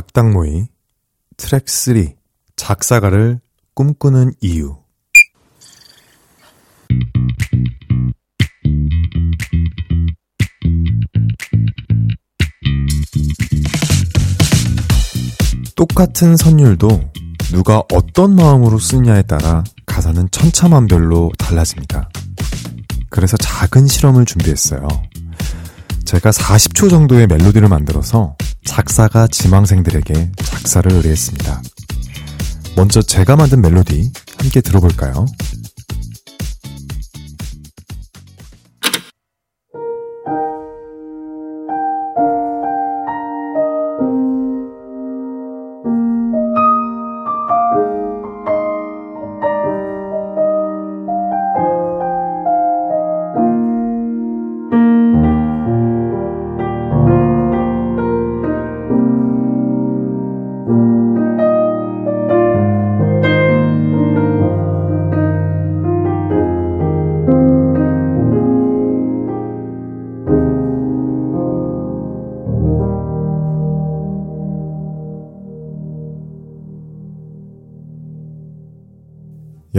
작당모의 트랙 3 작사가를 꿈꾸는 이유 똑같은 선율도 누가 어떤 마음으로 쓰느냐에 따라 가사는 천차만별로 달라집니다. 그래서 작은 실험을 준비했어요. 제가 40초 정도의 멜로디를 만들어서 작사가 지망생들에게 작사를 의뢰했습니다. 먼저 제가 만든 멜로디 함께 들어볼까요?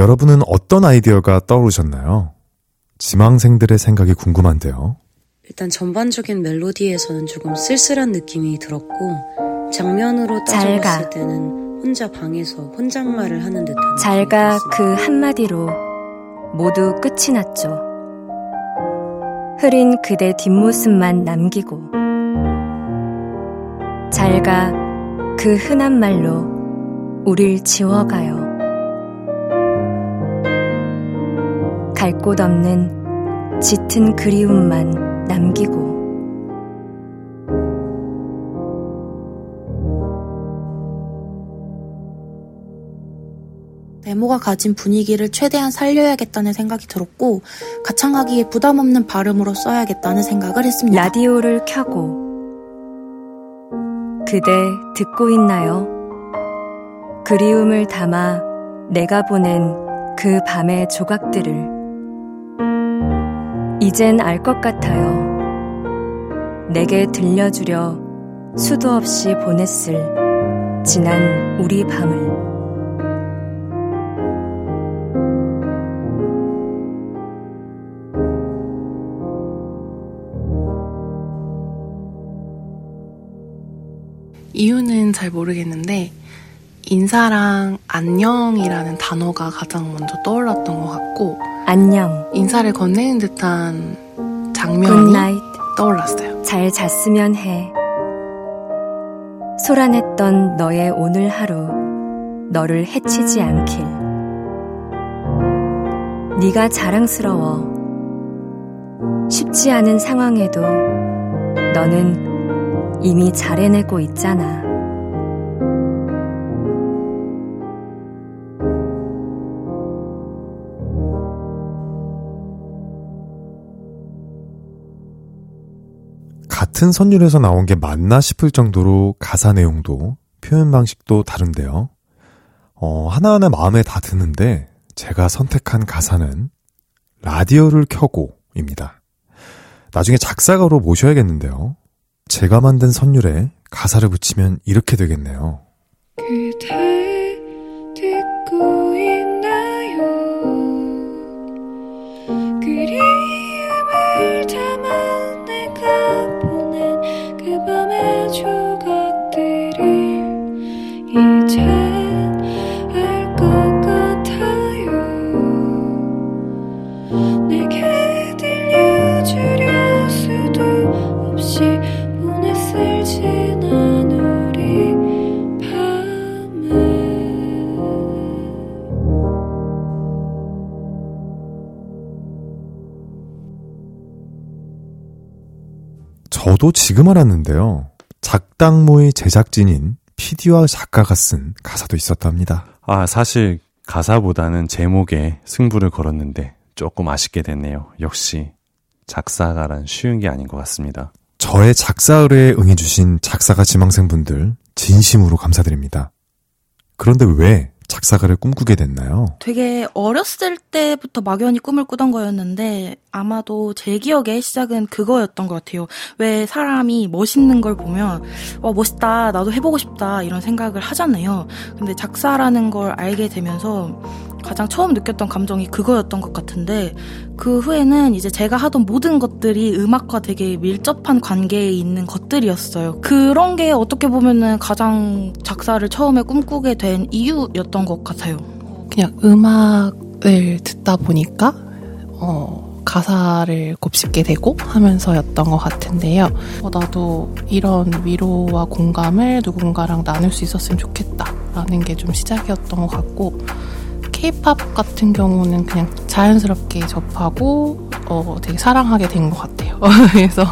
여러분은 어떤 아이디어가 떠오르셨나요? 지망생들의 생각이 궁금한데요. 일단 전반적인 멜로디에서는 조금 쓸쓸한 느낌이 들었고 장면으로 따져봤을 때는 혼자 방에서 혼잣말을 하는 듯한 잘가 그 한마디로 모두 끝이 났죠. 흐린 그대 뒷모습만 남기고 잘가 그 흔한 말로 우릴 지워가요. 갈 곳 없는 짙은 그리움만 남기고 메모가 가진 분위기를 최대한 살려야겠다는 생각이 들었고 가창하기에 부담 없는 발음으로 써야겠다는 생각을 했습니다. 라디오를 켜고 그대 듣고 있나요? 그리움을 담아 내가 보낸 그 밤의 조각들을 이젠 알 것 같아요. 내게 들려주려 수도 없이 보냈을 지난 우리 밤을. 이유는 잘 모르겠는데 인사랑 안녕이라는 단어가 가장 먼저 떠올랐던 것 같고 안녕. 인사를 건네는 듯한 장면이 Good night. 떠올랐어요. 잘 잤으면 해. 소란했던 너의 오늘 하루 너를 해치지 않길. 네가 자랑스러워. 쉽지 않은 상황에도 너는 이미 잘 해내고 있잖아. 같은 선율에서 나온 게 맞나 싶을 정도로 가사 내용도 표현 방식도 다른데요. 어, 하나하나 마음에 다 드는데 제가 선택한 가사는 라디오를 켜고입니다. 나중에 작사가로 모셔야겠는데요. 제가 만든 선율에 가사를 붙이면 이렇게 되겠네요. 그대 저도 지금 알았는데요. 작당모의 제작진인 PD와 작가가 쓴 가사도 있었답니다. 아, 사실 가사보다는 제목에 승부를 걸었는데 조금 아쉽게 됐네요. 역시 작사가란 쉬운 게 아닌 것 같습니다. 저의 작사 의뢰에 응해주신 작사가 지망생분들 진심으로 감사드립니다. 그런데 왜 작사가를 꿈꾸게 됐나요? 되게 어렸을 때부터 막연히 꿈을 꾸던 거였는데 아마도 제 기억에 시작은 그거였던 것 같아요. 왜 사람이 멋있는 걸 보면 와 멋있다 나도 해보고 싶다 이런 생각을 하잖아요. 근데 작사라는 걸 알게 되면서 가장 처음 느꼈던 감정이 그거였던 것 같은데 그 후에는 이제 제가 하던 모든 것들이 음악과 되게 밀접한 관계에 있는 것들이었어요. 그런 게 어떻게 보면은 가장 작사를 처음에 꿈꾸게 된 이유였던 것 같아요. 그냥 음악을 듣다 보니까 어, 가사를 곱씹게 되고 하면서였던 것 같은데요. 어, 나도 이런 위로와 공감을 누군가랑 나눌 수 있었으면 좋겠다라는 게 좀 시작이었던 것 같고 케이팝 같은 경우는 그냥 자연스럽게 접하고 어, 되게 사랑하게 된 것 같아요. 그래서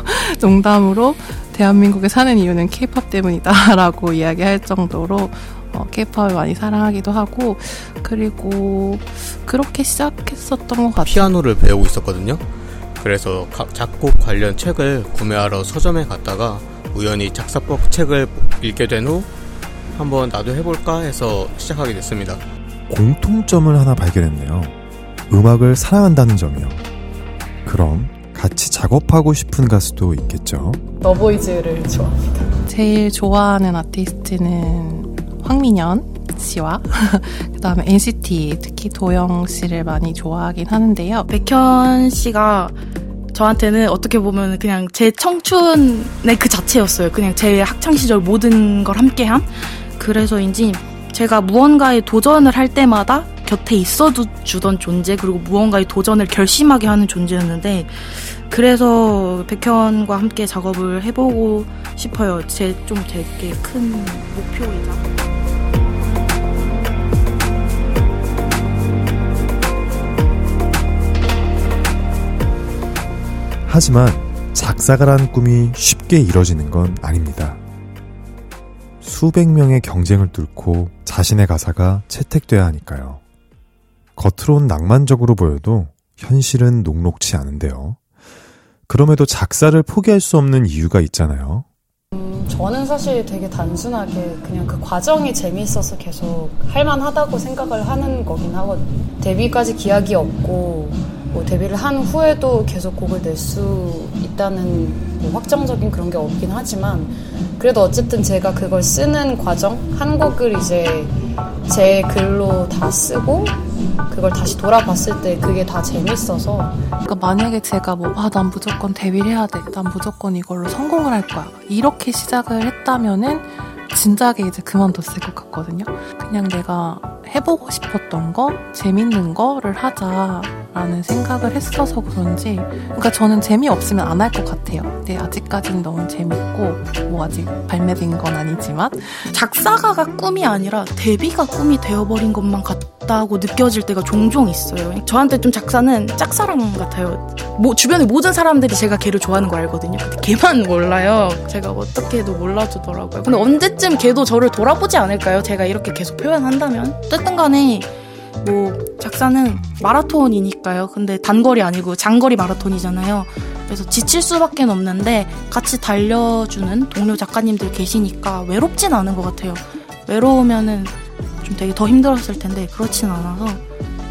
농담으로 대한민국에 사는 이유는 케이팝 때문이다라고 이야기할 정도로 어, 케이팝을 많이 사랑하기도 하고 그리고 그렇게 시작했었던 것 같아요. 피아노를 배우고 있었거든요. 그래서 가- 작곡 관련 책을 구매하러 서점에 갔다가 우연히 작사법 책을 읽게 된 후 한번 나도 해볼까 해서 시작하게 됐습니다. 공통점을 하나 발견했네요. 음악을 사랑한다는 점이요. 그럼 같이 작업하고 싶은 가수도 있겠죠. 너보이즈를 좋아합니다. 제일 좋아하는 아티스트는 황민현 씨와 그다음에 NCT 특히 도영 씨를 많이 좋아하긴 하는데요. 백현 씨가 저한테는 어떻게 보면 그냥 제 청춘의 그 자체였어요. 그냥 제 학창 시절 모든 걸 함께함. 그래서인지 제가 무언가에 도전을 할 때마다 곁에 있어 주던 존재 그리고 무언가에 도전을 결심하게 하는 존재였는데 그래서 백현과 함께 작업을 해보고 싶어요. 제 좀 되게 큰 목표이자. 하지만 작사가란 꿈이 쉽게 이뤄지는 건 아닙니다. 수백 명의 경쟁을 뚫고 자신의 가사가 채택돼야 하니까요. 겉으론 낭만적으로 보여도 현실은 녹록치 않은데요. 그럼에도 작사를 포기할 수 없는 이유가 있잖아요. 음, 저는 사실 되게 단순하게 그냥 그 과정이 재미있어서 계속 할만하다고 생각을 하는 거긴 하거든요. 데뷔까지 기약이 없고 뭐 데뷔를 한 후에도 계속 곡을 낼 수 있다는 뭐 확정적인 그런 게 없긴 하지만 그래도 어쨌든 제가 그걸 쓰는 과정 한 곡을 이제 제 글로 다 쓰고 그걸 다시 돌아봤을 때 그게 다 재밌어서 그러니까 만약에 제가 뭐, 아, 난 무조건 데뷔를 해야 돼. 난 무조건 이걸로 성공을 할 거야. 이렇게 시작을 했다면은 진작에 이제 그만뒀을 것 같거든요. 그냥 내가 해보고 싶었던 거, 재밌는 거를 하자 라는 생각을 했어서 그런지, 그러니까 저는 재미없으면 안 할 것 같아요. 근데 아직까지는 너무 재밌고, 뭐 아직 발매된 건 아니지만, 작사가가 꿈이 아니라 데뷔가 꿈이 되어버린 것만 같다고 느껴질 때가 종종 있어요. 저한테 좀 작사는 짝사랑 같아요. 뭐 주변의 모든 사람들이 제가 걔를 좋아하는 거 알거든요. 근데 걔만 몰라요. 제가 어떻게 해도 몰라주더라고요. 근데 언제쯤 걔도 저를 돌아보지 않을까요? 제가 이렇게 계속 표현한다면? 어쨌든 간에 뭐 작사는 마라톤이니까요. 근데 단거리 아니고 장거리 마라톤이잖아요. 그래서 지칠 수밖에 없는데 같이 달려주는 동료 작가님들 계시니까 외롭진 않은 것 같아요. 외로우면은 좀 되게 더 힘들었을 텐데 그렇진 않아서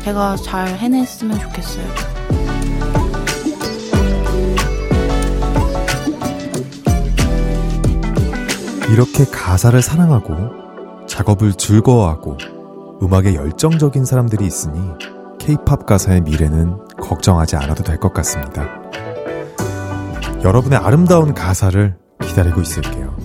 제가 잘 해냈으면 좋겠어요. 이렇게 가사를 사랑하고 작업을 즐거워하고 음악에 열정적인 사람들이 있으니 케이팝 가사의 미래는 걱정하지 않아도 될 것 같습니다. 여러분의 아름다운 가사를 기다리고 있을게요.